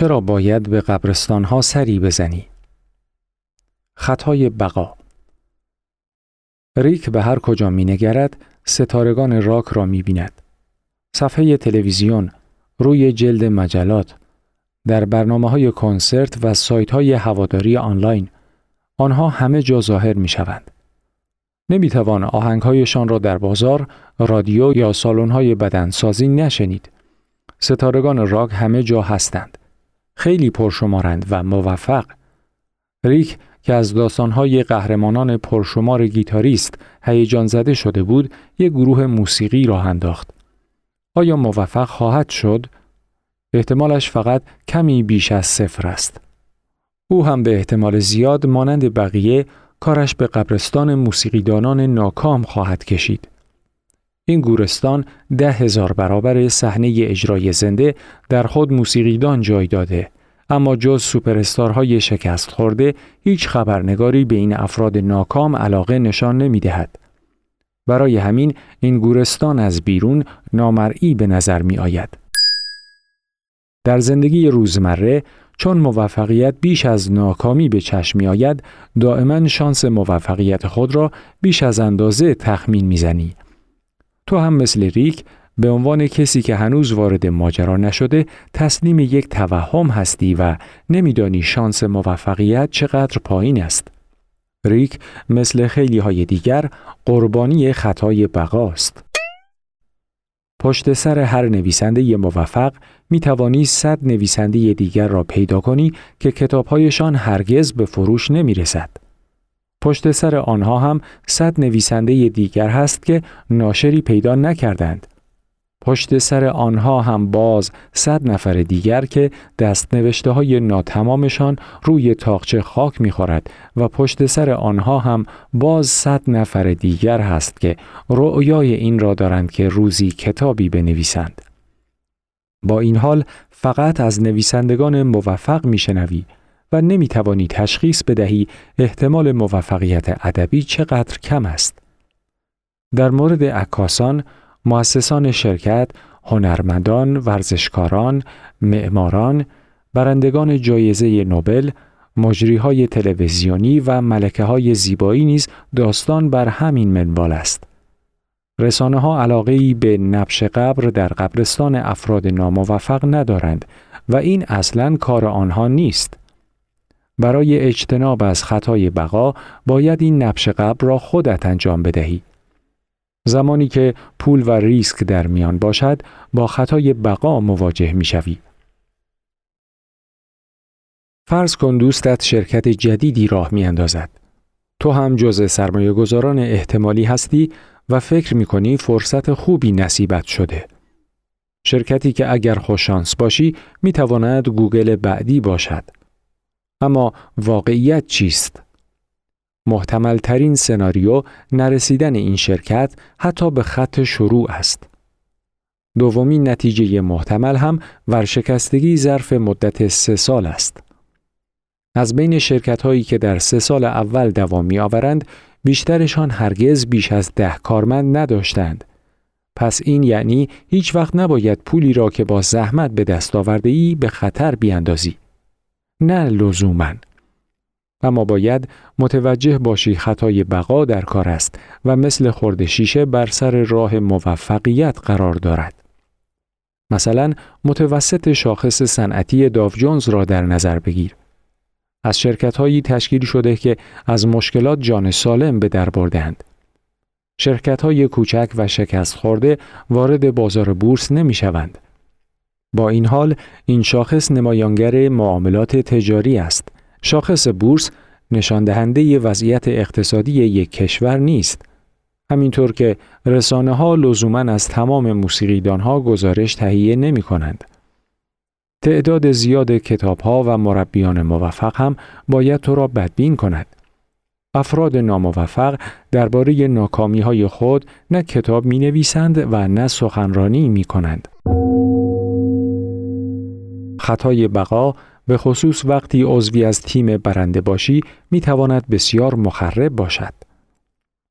چرا باید به قبرستان ها سری بزنی؟ خطای بقا ریک به هر کجا می نگرد ستارگان راک را می بیند. صفحه تلویزیون، روی جلد مجلات، در برنامه های کنسرت و سایت های هواداری آنلاین، آنها همه جا ظاهر می شوند. نمی توان آهنگهایشان را در بازار، رادیو یا سالن های بدنسازی نشنید. ستارگان راک همه جا هستند. خیلی پرشمارند و موفق. ریک که از داستانهای قهرمانان پرشمار گیتاریست هیجان زده شده بود، یک گروه موسیقی راه انداخت. آیا موفق خواهد شد؟ احتمالش فقط کمی بیش از صفر است. او هم به احتمال زیاد مانند بقیه کارش به قبرستان موسیقیدانان ناکام خواهد کشید. این گورستان ده هزار برابر صحنه اجرای زنده در خود موسیقیدان جای داده اما جز سوپرستارهای شکست خورده هیچ خبرنگاری به این افراد ناکام علاقه نشان نمی دهد. برای همین این گورستان از بیرون نامرئی به نظر می آید. در زندگی روزمره چون موفقیت بیش از ناکامی به چشم می آید دائما شانس موفقیت خود را بیش از اندازه تخمین می‌زنی. تو هم مثل ریک به عنوان کسی که هنوز وارد ماجرا نشده تسلیم یک توهم هستی و نمیدانی شانس موفقیت چقدر پایین است. ریک مثل خیلی های دیگر قربانی خطای بقاست. پشت سر هر نویسنده موفق می توانی صد نویسنده دیگر را پیدا کنی که کتابهایشان هرگز به فروش نمی رسد. پشت سر آنها هم صد نویسنده دیگر هست که ناشری پیدا نکردند. پشت سر آنها هم باز صد نفر دیگر که دست نوشته های ناتمامشان روی تاقچه خاک می‌خورد و پشت سر آنها هم باز صد نفر دیگر هست که رؤیای این را دارند که روزی کتابی بنویسند. با این حال فقط از نویسندگان موفق میشنوی و نمی‌توانی تشخیص بدهی احتمال موفقیت ادبی چقدر کم است. در مورد عکاسان مؤسسان شرکت، هنرمندان، ورزشکاران، معماران، برندگان جایزه نوبل، مجریهای تلویزیونی و ملکه های زیبایی نیز داستان بر همین منوال است. رسانه ها علاقه ای به نبش قبر در قبرستان افراد ناموفق ندارند و این اصلا کار آنها نیست. برای اجتناب از خطای بقا باید این نبش قبر را خودت انجام بدهی. زمانی که پول و ریسک در میان باشد با خطای بقا مواجه می شوی. فرض کن دوستت شرکت جدیدی راه می اندازد. تو هم جز سرمایه گذاران احتمالی هستی و فکر می کنی فرصت خوبی نصیبت شده. شرکتی که اگر خوششانس باشی می تواند گوگل بعدی باشد. اما واقعیت چیست؟ محتمل ترین سناریو نرسیدن این شرکت حتی به خط شروع است. دومین نتیجه محتمل هم ورشکستگی ظرف مدت سه سال است. از بین شرکت هایی که در سه سال اول دوام می آورند، بیشترشان هرگز بیش از ده کارمند نداشتند. پس این یعنی هیچ وقت نباید پولی را که با زحمت به دست آورده ای به خطر بیاندازی. نه لزومن. اما باید متوجه باشی خطای بقا در کار است و مثل خورد شیشه بر سر راه موفقیت قرار دارد. مثلا متوسط شاخص صنعتی داو جونز را در نظر بگیر. از شرکت هایی تشکیل شده که از مشکلات جان سالم به در بردند. شرکت های کوچک و شکست خورده وارد بازار بورس نمی شوند. با این حال این شاخص نمایانگر معاملات تجاری است شاخص بورس نشان دهنده وضعیت اقتصادی یک کشور نیست. همینطور که رسانه ها لزوما از تمام موسیقیدان ها گزارش تهیه نمی کنند. تعداد زیاد کتاب ها و مربیان موفق هم باید تو را بدبین کند. افراد ناموفق درباره ناکامی های خود نه کتاب می نویسند و نه سخنرانی می کنند. خطای بقا به خصوص وقتی عضوی از تیم برنده باشی می تواند بسیار مخرب باشد.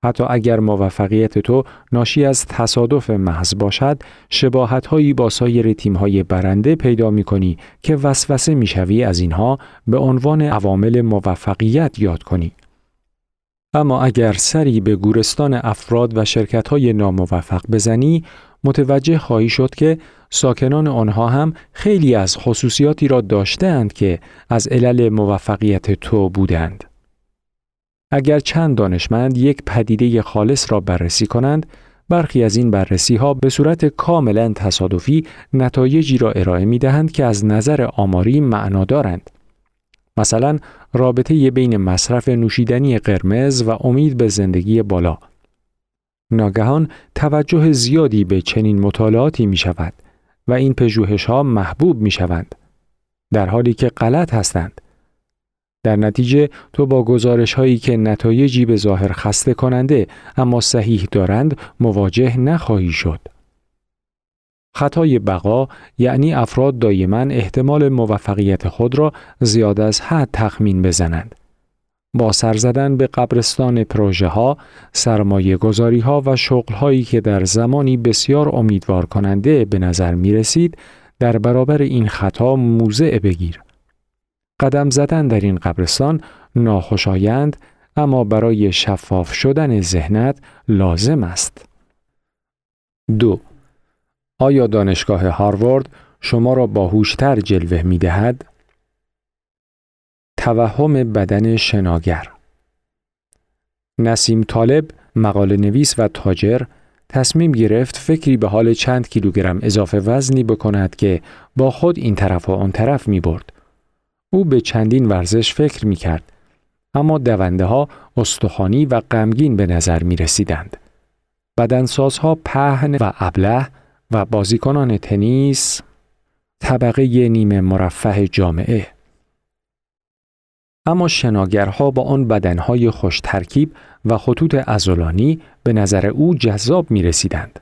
حتی اگر موفقیت تو ناشی از تصادف محض باشد، شباهت هایی با سایر تیم های برنده پیدا می کنی که وسوسه می شوی از اینها به عنوان عوامل موفقیت یاد کنی. اما اگر سری به گورستان افراد و شرکت های ناموفق بزنی، متوجه خواهی شد که ساکنان آنها هم خیلی از خصوصیاتی را داشتند که از علل موفقیت تو بودند. اگر چند دانشمند یک پدیده خالص را بررسی کنند، برخی از این بررسی ها به صورت کاملا تصادفی نتایجی را ارائه می دهند که از نظر آماری معنا دارند. مثلا رابطه بین مصرف نوشیدنی قرمز و امید به زندگی بالا. ناگهان توجه زیادی به چنین مطالعاتی می شود و این پژوهش ها محبوب می شوند. در حالی که غلط هستند. در نتیجه تو با گزارش هایی که نتایجی به ظاهر خسته کننده اما صحیح دارند مواجه نخواهی شد. خطای بقا یعنی افراد دایما احتمال موفقیت خود را زیاد از حد تخمین بزنند. با سر زدن به قبرستان پروژه ها، سرمایه گذاری ها و شغل هایی که در زمانی بسیار امیدوار کننده به نظر می رسید، در برابر این خطا موضع بگیر. قدم زدن در این قبرستان ناخوشایند اما برای شفاف شدن ذهنت لازم است. دو آیا دانشگاه هاروارد شما را باهوشتر جلوه می دهد؟ توهم بدن شناگر نسیم طالب مقاله نویس و تاجر تصمیم گرفت فکری به حال چند کیلوگرم اضافه وزنی بکند که با خود این طرف و آن طرف می برد. او به چندین ورزش فکر می کرد. اما دونده ها استخوانی و غمگین به نظر می رسیدند. بدنسازها پهن و ابله و بازیکنان تنیس طبقه نیمه مرفه جامعه اما شناگرها با آن بدنهای خوش ترکیب و خطوط ازولانی به نظر او جذاب می رسیدند.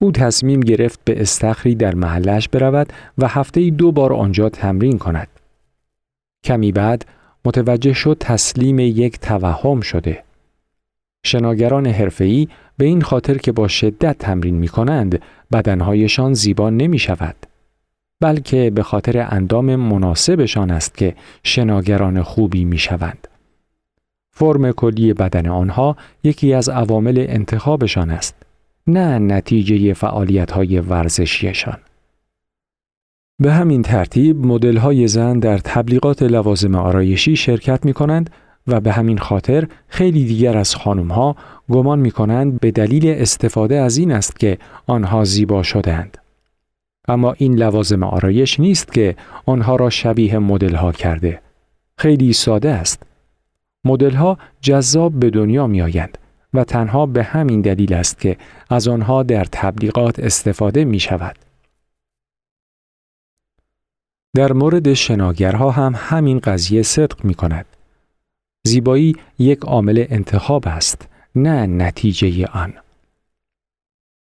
او تصمیم گرفت به استخری در محلش برود و هفته دو بار آنجا تمرین کند. کمی بعد متوجه شد تسلیم یک توهم شده. شناگران حرفه‌ای به این خاطر که با شدت تمرین می کنند بدنهایشان زیبا نمی شود. بلکه به خاطر اندام مناسبشان است که شناگران خوبی می شوند. فرم کلی بدن آنها یکی از عوامل انتخابشان است. نه نتیجه فعالیت های ورزشیشان. به همین ترتیب مدل های زن در تبلیغات لوازم آرایشی شرکت می کنند و به همین خاطر خیلی دیگر از خانم ها گمان می کنند به دلیل استفاده از این است که آنها زیبا شدند. اما این لوازم آرایش نیست که آنها را شبیه مدل ها کرده. خیلی ساده است. مدل ها جذاب به دنیا می آیند و تنها به همین دلیل است که از آنها در تبلیغات استفاده می شود. در مورد شناگرها هم همین قضیه صدق می کند. زیبایی یک عامل انتخاب است نه نتیجه آن.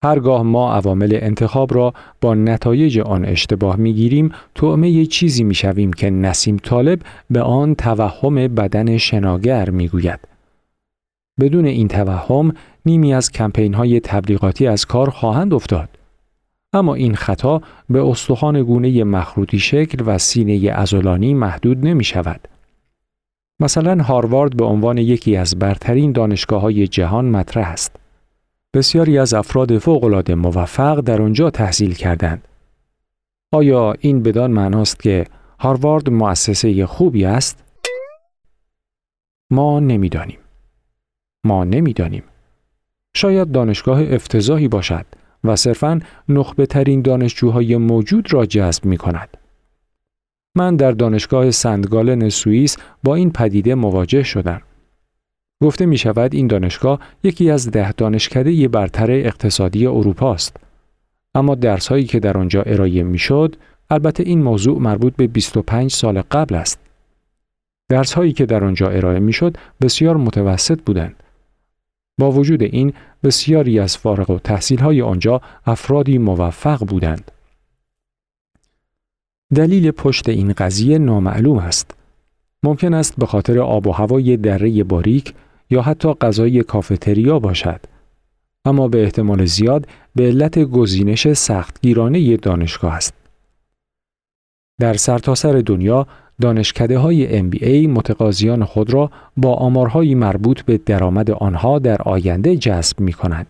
هرگاه ما عوامل انتخاب را با نتایج آن اشتباه می گیریم تعمه چیزی می شویم که نسیم طالب به آن توهم بدن شناگر می گوید. بدون این توهم نیمی از کمپین های تبلیغاتی از کار خواهند افتاد. اما این خطا به استخوان گونه مخروطی شکل و سینه ازولانی محدود نمی شود. مثلا هاروارد به عنوان یکی از برترین دانشگاه های جهان مطرح است. بسیاری از افراد فوق‌العاده موفق در آنجا تحصیل کردند. آیا این بدان معناست که هاروارد مؤسسه خوبی است؟ ما نمی‌دانیم. ما نمی‌دانیم. شاید دانشگاه افتضاحی باشد و صرفاً نخبه ترین دانشجوهای موجود را جذب می کند. من در دانشگاه سندگالن سوئیس با این پدیده مواجه شدم. گفته می شود این دانشگاه یکی از ده دانشکده برتر اقتصادی اروپا است. اما درس هایی که در آنجا ارائه می شد، البته این موضوع مربوط به 25 سال قبل است. درس هایی که در آنجا ارائه می شد بسیار متوسط بودند. با وجود این بسیاری از فارغ و تحصیل های آنجا افرادی موفق بودند. دلیل پشت این قضیه نامعلوم است. ممکن است به خاطر آب و هوای دره باریک یا حتی غذای کافتریا باشد. اما به احتمال زیاد به علت گزینش سختگیرانه دانشگاه است. در سرتاسر سر دنیا دانشکده های MBA متقاضیان خود را با آمارهایی مربوط به درآمد آنها در آینده جذب می کند.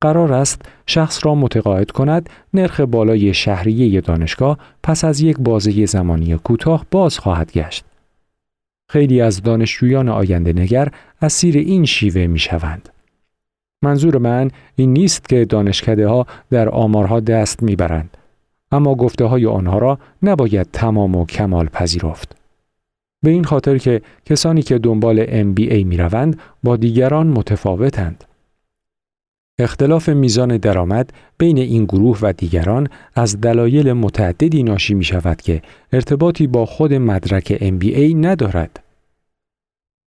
قرار است شخص را متقاعد کند نرخ بالای شهریه دانشگاه پس از یک بازه زمانی کوتاه باز خواهد گشت. خیلی از دانشجویان آینده نگر اسیر این شیوه می شوند. منظور من این نیست که دانشکده ها در آمارها دست می‌برند اما گفته های آنها را نباید تمام و کمال پذیرفت. به این خاطر که کسانی که دنبال MBA می روند با دیگران متفاوتند. اختلاف میزان درآمد بین این گروه و دیگران از دلایل متعددی ناشی می شود که ارتباطی با خود مدرک MBA ندارد.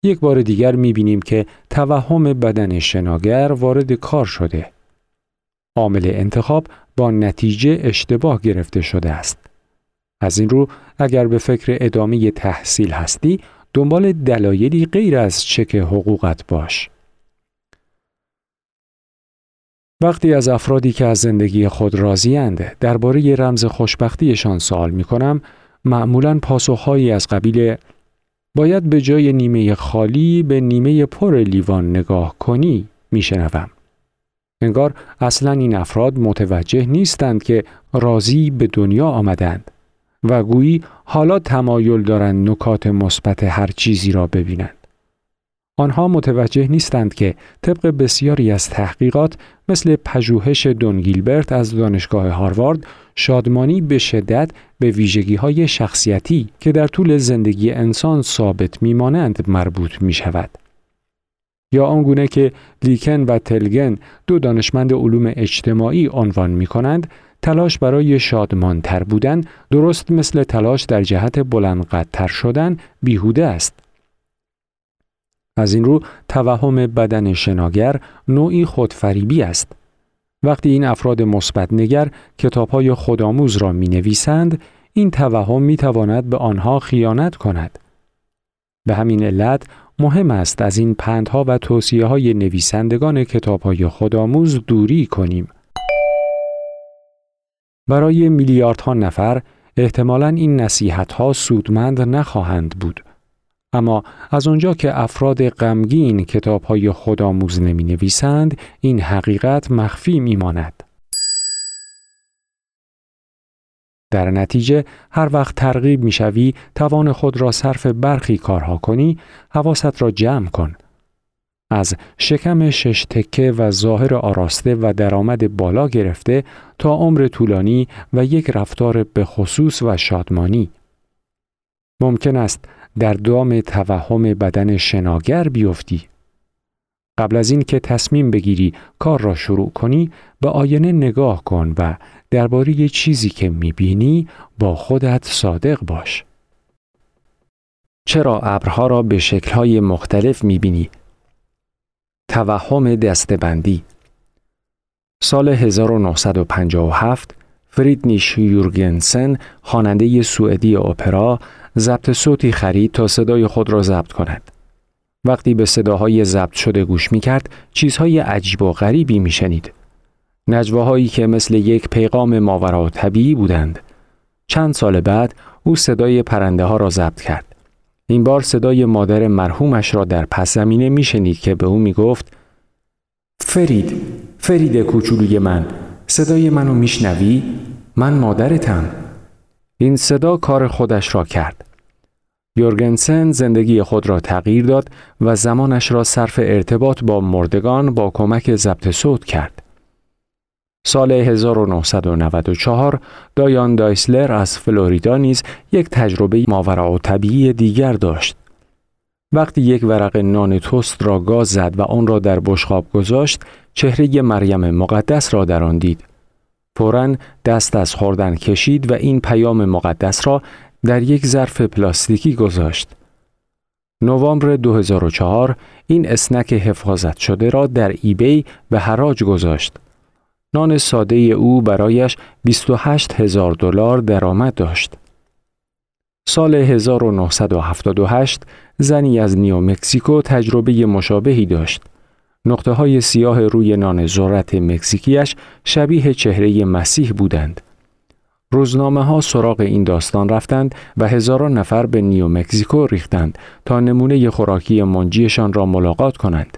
یک بار دیگر می بینیم که توهم بدن شناگر وارد کار شده. عامل انتخاب با نتیجه اشتباه گرفته شده است. از این رو اگر به فکر ادامه تحصیل هستی دنبال دلایلی غیر از چک حقوقت باش. وقتی از افرادی که از زندگی خود راضیند درباره رمز خوشبختیشان سوال می کنم معمولا پاسخهایی از قبیل باید به جای نیمه خالی به نیمه پر لیوان نگاه کنی میشنوم. انگار اصلا این افراد متوجه نیستند که راضی به دنیا آمدند و گویی حالا تمایل دارند نکات مثبت هر چیزی را ببینند. آنها متوجه نیستند که طبق بسیاری از تحقیقات مثل پژوهش دون گیلبرت از دانشگاه هاروارد شادمانی به شدت به ویژگی های شخصیتی که در طول زندگی انسان ثابت میمانند مربوط می شود. یا آنگونه که لیکن و تلگن دو دانشمند علوم اجتماعی عنوان می کنند تلاش برای شادمانتر بودن درست مثل تلاش در جهت بلندقدرتر شدن بیهوده است. از این رو توهم بدن شناگر نوعی خودفریبی است. وقتی این افراد مثبت نگر کتاب های خودآموز را می نویسند، این توهم می تواند به آنها خیانت کند. به همین علت مهم است از این پندها و توصیه های نویسندگان کتاب های خودآموز دوری کنیم. برای میلیاردها نفر احتمالا این نصیحت ها سودمند نخواهند بود. اما از آنجا که افراد غمگین کتاب های خودآموز نمی نویسند این حقیقت مخفی می ماند. در نتیجه هر وقت ترغیب می شوی توان خود را صرف برخی کارها کنی حواست را جمع کن. از شکم شش تکه و ظاهر آراسته و درآمد بالا گرفته تا عمر طولانی و یک رفتار به خصوص و شادمانی. ممکن است در دام توهم بدن شناگر بیفتی. قبل از این که تصمیم بگیری کار را شروع کنی به آینه نگاه کن و درباره چیزی که می‌بینی با خودت صادق باش. چرا ابرها را به شکلهای مختلف می‌بینی؟ توهم دستبندی سال 1957 فریدنیش یورگنسن خواننده سوئدی اپرا ضبط صوتی خرید تا صدای خود را ضبط کند. وقتی به صداهای ضبط شده گوش می کرد، چیزهای عجیب و غریبی می شنید. نجواهایی که مثل یک پیغام ماورا طبیعی بودند. چند سال بعد او صدای پرنده ها را ضبط کرد. این بار صدای مادر مرحومش را در پس زمینه می شنید که به او می گفت فرید، فرید کوچولوی من، صدای منو میشنوی؟ من مادرتم. این صدا کار خودش را کرد. یورگنسن زندگی خود را تغییر داد و زمانش را صرف ارتباط با مردگان با کمک ضبط صوت کرد. سال 1994 دایان دایسلر از فلوریدا نیز یک تجربه ماورا و طبیعی دیگر داشت. وقتی یک ورق نان توست را گاز زد و آن را در بشقاب گذاشت، چهره مریم مقدس را در آن دید. فورا دست از خوردن کشید و این پیام مقدس را در یک ظرف پلاستیکی گذاشت. نوامبر 2004 این اسنک حفاظت شده را در ایبی به حراج گذاشت. نان ساده او برایش 28 هزار دلار درآمد داشت. سال 1978 زنی از نیو مکزیکو تجربه مشابهی داشت. نقطه های سیاه روی نان ذرت مکزیکیش شبیه چهره مسیح بودند. روزنامه ها سراغ این داستان رفتند و هزاران نفر به نیو مکزیکو ریختند تا نمونه خوراکی منجیشان را ملاقات کنند.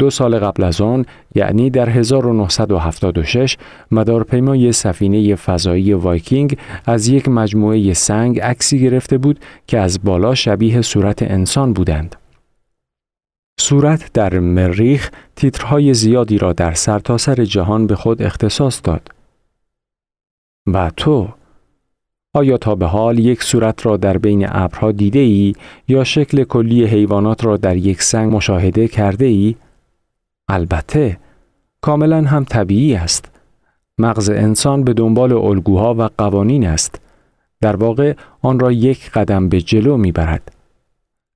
دو سال قبل از آن یعنی در 1976 مدارپیمای سفینه فضایی وایکینگ از یک مجموعه سنگ عکسی گرفته بود که از بالا شبیه صورت انسان بودند. صورت در مریخ تیترهای زیادی را در سرتاسر سر جهان به خود اختصاص داد. و تو آیا تا به حال یک صورت را در بین ابرها دیده ای یا شکل کلی حیوانات را در یک سنگ مشاهده کرده ای؟ البته کاملا هم طبیعی است. مغز انسان به دنبال الگوها و قوانین است. در واقع آن را یک قدم به جلو می برد.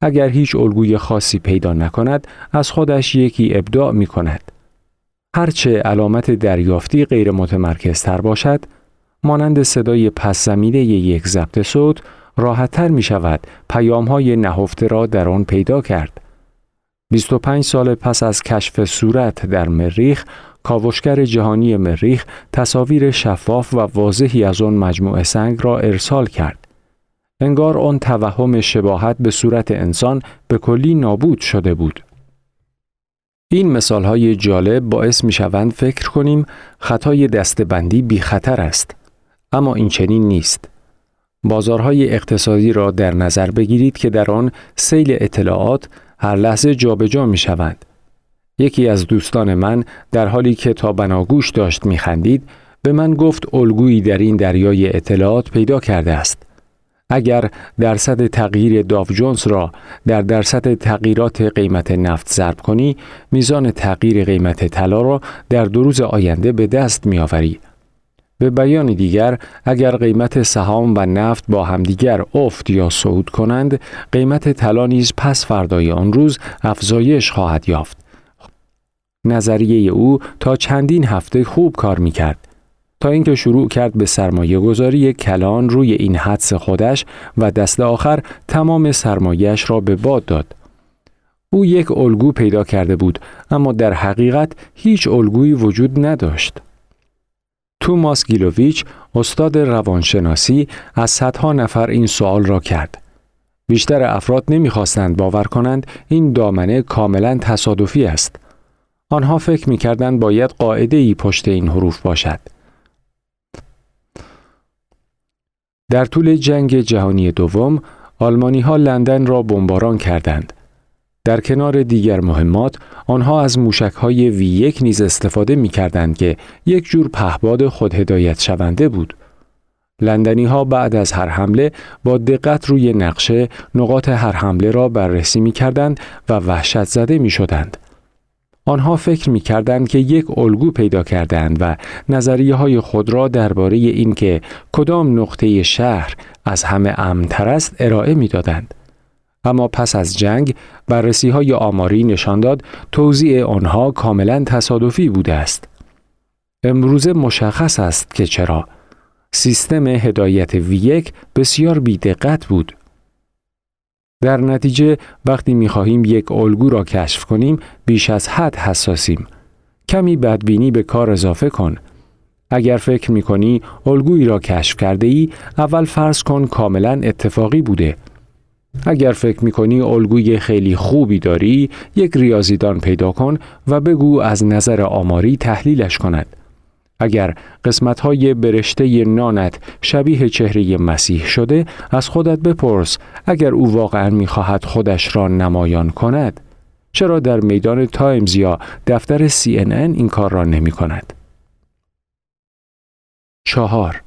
اگر هیچ الگوی خاصی پیدا نکند از خودش یکی ابداع می کند. هرچه علامت دریافتی غیر متمرکز تر باشد، مانند صدای پس زمینه یک ضبط صوت راحتتر می شود پیام های نهفته را در آن پیدا کرد. 25 سال پس از کشف صورت در مریخ، کاوشگر جهانی مریخ تصاویر شفاف و واضحی از آن مجموعه سنگ را ارسال کرد. انگار آن توهم شباهت به صورت انسان به کلی نابود شده بود. این مثال های جالب باعث می شوند فکر کنیم خطای دستبندی بی خطر است. اما این چنین نیست. بازارهای اقتصادی را در نظر بگیرید که در آن سیل اطلاعات هر لحظه جابجا می شوند. یکی از دوستان من در حالی که تا بناگوش داشت می خندید به من گفت الگویی در این دریای اطلاعات پیدا کرده است. اگر درصد تغییر داو جونز را در درصد تغییرات قیمت نفت ضرب کنی میزان تغییر قیمت طلا را در دو روز آینده به دست میآوری به بیان دیگر اگر قیمت سهام و نفت با همدیگر افت یا صعود کنند قیمت طلا نیز پس فردای آن روز افزایش خواهد یافت نظریه او تا چندین هفته خوب کار می کرد تا اینکه شروع کرد به سرمایه گذاری کلان روی این حدس خودش و دست آخر تمام سرمایهش را به باد داد. او یک الگو پیدا کرده بود اما در حقیقت هیچ الگویی وجود نداشت. توماس گیلوویچ استاد روانشناسی از صدها نفر این سوال را کرد. بیشتر افراد نمی‌خواستند باور کنند این دامنه کاملا تصادفی است. آنها فکر می‌کردند باید قاعده ای پشت این حروف باشد. در طول جنگ جهانی دوم آلمانی ها لندن را بمباران کردند. در کنار دیگر مهمات آنها از موشک های وی یک نیز استفاده می کردند که یک جور پهباد خود هدایت شونده بود. لندنی ها بعد از هر حمله با دقت روی نقشه نقاط هر حمله را بررسی می کردند و وحشت زده می شدند. آنها فکر می کردند که یک الگو پیدا کردند و نظریه های خود را درباره اینکه کدام نقطه شهر از همه امنتر است ارائه می دادند. اما پس از جنگ بررسی های آماری نشان داد توضیع آنها کاملا تصادفی بوده است. امروزه مشخص است که چرا سیستم هدایت V1 بسیار بیدقت بود. در نتیجه وقتی می‌خواهیم یک الگو را کشف کنیم بیش از حد حساسیم. کمی بدبینی به کار اضافه کن. اگر فکر می کنی الگویی را کشف کرده ای اول فرض کن کاملا اتفاقی بوده. اگر فکر می کنی الگوی خیلی خوبی داری یک ریاضیدان پیدا کن و بگو از نظر آماری تحلیلش کند. اگر قسمت های برشته نانت شبیه چهره مسیح شده از خودت بپرس اگر او واقعا می‌خواهد خودش را نمایان کند چرا در میدان تایمز یا دفتر CNN این کار را نمی کند؟ چهار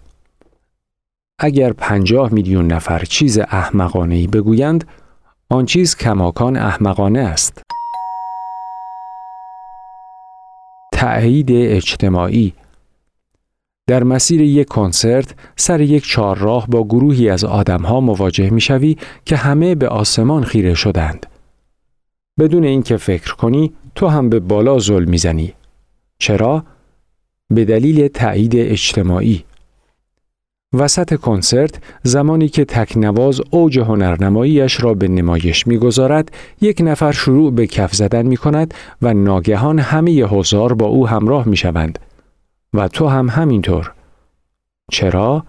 اگر پنجاه میلیون نفر چیز احمقانه بگویند آن چیز کماکان احمقانه است. تأیید اجتماعی در مسیر یک کنسرت سر یک چهارراه با گروهی از آدمها مواجه می‌شوی که همه به آسمان خیره شدند. بدون اینکه فکر کنی تو هم به بالا زل می‌زنی. چرا؟ به دلیل تایید اجتماعی. وسط کنسرت زمانی که تکنواز اوج هنرنماییش را به نمایش می‌گذارد یک نفر شروع به کف زدن می کند و ناگهان همه حضار با او همراه می شوند و تو هم همینطور. چرا؟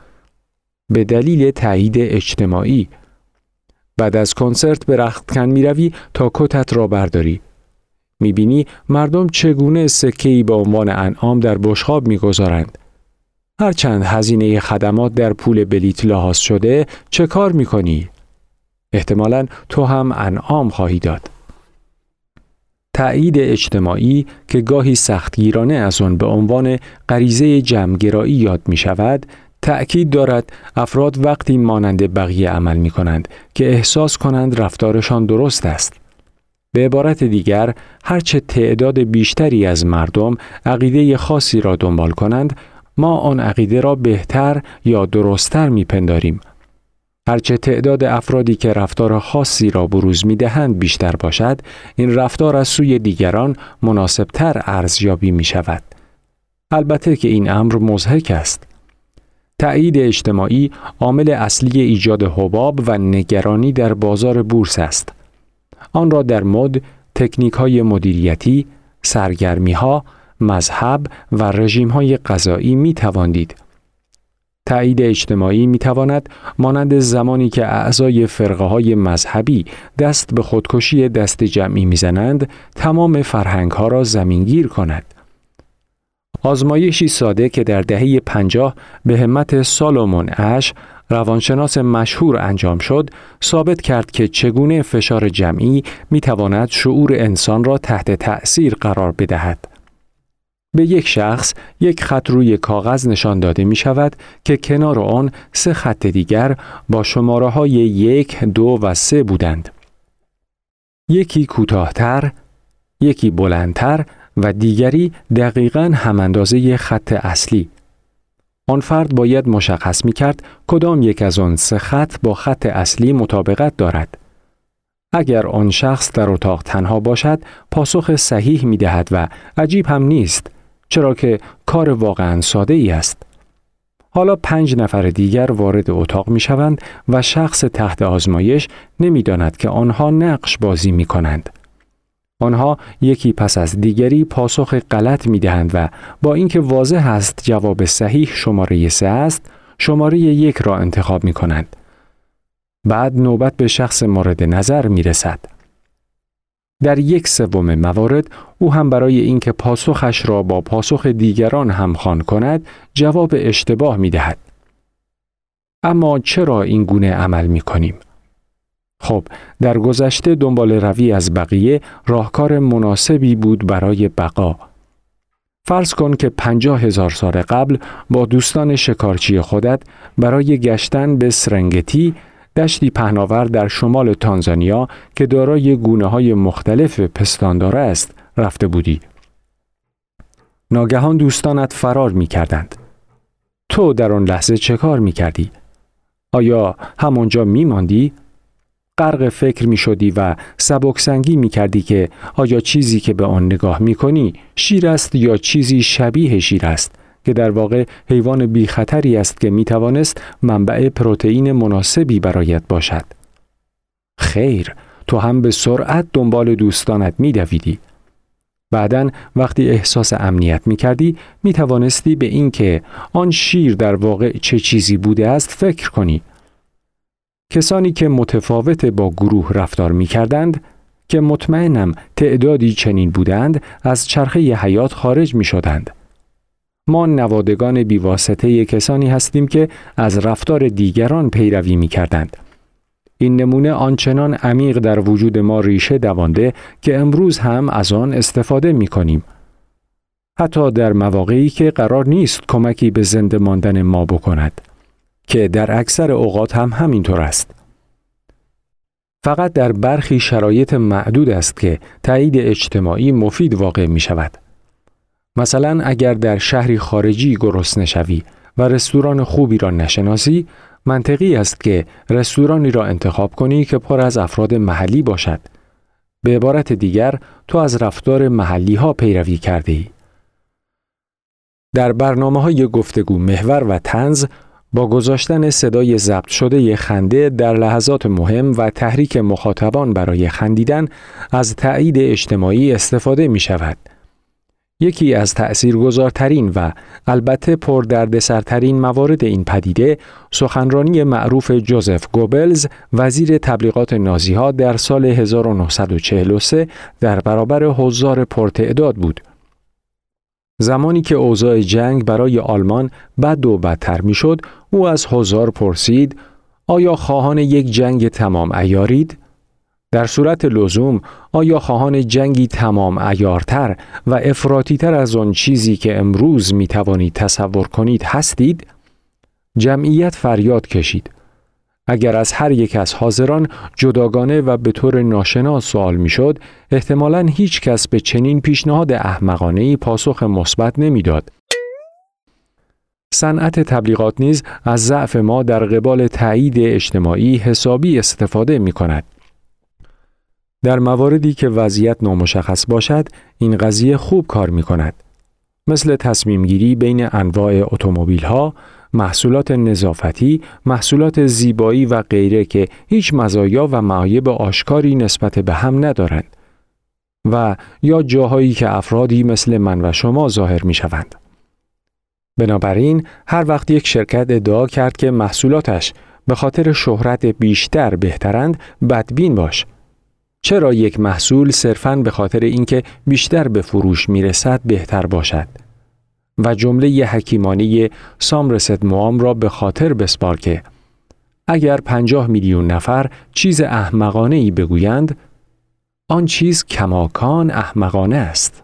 به دلیل تایید اجتماعی. بعد از کنسرت به رختکن می روی تا کتت را برداری. می بینی مردم چگونه سکهی به عنوان انعام در بشخاب می‌گذارند. هرچند هزینه خدمات در پول بلیت لحاظ شده چه کار می کنی؟ احتمالا تو هم انعام خواهی داد. تایید اجتماعی که گاهی سختگیرانه از آن به عنوان غریزه جمعگرایی یاد می شود، تأکید دارد افراد وقتی مانند بقیه عمل می کنند که احساس کنند رفتارشان درست است. به عبارت دیگر، هرچه تعداد بیشتری از مردم عقیده خاصی را دنبال کنند، ما آن عقیده را بهتر یا درستتر میپنداریم. هرچه تعداد افرادی که رفتار خاصی را بروز می دهند بیشتر باشد، این رفتار از سوی دیگران مناسبتر ارزیابی می شود. البته که این امر مزهک است. تأیید اجتماعی عامل اصلی ایجاد حباب و نگرانی در بازار بورس است. آن را در مد، تکنیک های مدیریتی، سرگرمی ها، مذهب و رژیم های غذایی می تواندید. تایید اجتماعی می تواند مانند زمانی که اعضای فرقه های مذهبی دست به خودکشی دست جمعی می‌زنند تمام فرهنگ ها را زمینگیر کند. آزمایشی ساده که در دهه پنجاه به همت سالومون اش روانشناس مشهور انجام شد ثابت کرد که چگونه فشار جمعی می تواند شعور انسان را تحت تأثیر قرار بدهد. به یک شخص یک خط روی کاغذ نشان داده می شود که کنار آن سه خط دیگر با شماره های یک، دو و سه بودند. یکی کوتاهتر، یکی بلندتر و دیگری دقیقا هم اندازه خط اصلی. آن فرد باید مشخص می کرد کدام یک از آن سه خط با خط اصلی مطابقت دارد. اگر آن شخص در اتاق تنها باشد پاسخ صحیح می دهد و عجیب هم نیست چرا که کار واقعا ساده ای است. حالا پنج نفر دیگر وارد اتاق می شوند و شخص تحت آزمایش نمی داند که آنها نقش بازی می کنند. آنها یکی پس از دیگری پاسخ غلط می دهند و با اینکه واضح است جواب صحیح شماره سه است شماره یک را انتخاب می کنند. بعد نوبت به شخص مورد نظر می رسد. در یک سوم موارد او هم برای اینکه پاسخش را با پاسخ دیگران همخوان کند جواب اشتباه می دهد. اما چرا این گونه عمل می کنیم؟ خب در گذشته دنبال روی از بقیه راهکار مناسبی بود برای بقا. فرض کن که پنجاه هزار سال قبل با دوستان شکارچی خودت برای گشتن به سرنگتی دشتی پهناور در شمال تانزانیا که دارای گونه های مختلف پستانداره است رفته بودی. ناگهان دوستانت فرار می کردند. تو در آن لحظه چه کار می کردی؟ آیا همانجا می ماندی؟ غرق فکر می شدی و سبکسنگی می کردی که آیا چیزی که به آن نگاه می کنی شیر است یا چیزی شبیه شیر است که در واقع حیوان بی خطری است که می توانست منبع پروتئین مناسبی برایت باشد. خیر، تو هم به سرعت دنبال دوستانت می دویدی. بعدا وقتی احساس امنیت می کردی می توانستی به اینکه آن شیر در واقع چه چیزی بوده است فکر کنی. کسانی که متفاوت با گروه رفتار می کردند که مطمئنم تعدادی چنین بودند از چرخه حیات خارج می شدند. ما نوادگان بیواسطه کسانی هستیم که از رفتار دیگران پیروی می کردند. این نمونه آنچنان عمیق در وجود ما ریشه دوانده که امروز هم از آن استفاده می کنیم. حتی در مواقعی که قرار نیست کمکی به زنده ماندن ما بکند که در اکثر اوقات هم همینطور است. فقط در برخی شرایط معدود است که تایید اجتماعی مفید واقع می شود. مثلا اگر در شهری خارجی گرسنه شوی و رستوران خوبی را نشناسی منطقی است که رستورانی را انتخاب کنی که پر از افراد محلی باشد به عبارت دیگر تو از رفتار محلی ها پیروی کرده ای. در برنامه های گفتگو محور و تنز با گذاشتن صدای ضبط شده خنده در لحظات مهم و تحریک مخاطبان برای خندیدن از تایید اجتماعی استفاده می شود. یکی از تأثیرگذارترین و البته پردردسرترین موارد این پدیده سخنرانی معروف جوزف گوبلز وزیر تبلیغات نازی ها در سال 1943 در برابر حضار پرتعداد بود. زمانی که اوضاع جنگ برای آلمان بد و بدتر می‌شد، او از حضار پرسید آیا خواهان یک جنگ تمام ایارید؟ در صورت لزوم آیا خواهان جنگی تمام ایارتر و افراتیتر از آن چیزی که امروز می توانید تصور کنید هستید؟ جمعیت فریاد کشید. اگر از هر یک از حاضران جداگانه و به طور ناشناس سوال می‌شد، احتمالا هیچ کس به چنین پیشنهاد احمقانه پاسخ مثبت نمی‌داد. صنعت تبلیغات نیز از ضعف ما در قبال تایید اجتماعی حسابی استفاده می کند. در مواردی که وضعیت نامشخص باشد این قضیه خوب کار می کند. مثل تصمیم گیری بین انواع اتومبیل ها، محصولات نظافتی، محصولات زیبایی و غیره که هیچ مزایا و معایب آشکاری نسبت به هم ندارند و یا جاهایی که افرادی مثل من و شما ظاهر می شوند. بنابراین هر وقت یک شرکت ادعا کرد که محصولاتش به خاطر شهرت بیشتر بهترند بدبین باش چرا یک محصول صرفاً به خاطر اینکه بیشتر به فروش می‌رسد بهتر باشد؟ و جمله حکیمانه سامرست موام را به خاطر بسپار که اگر پنجاه میلیون نفر چیز احمقانه ای بگویند آن چیز کماکان احمقانه است.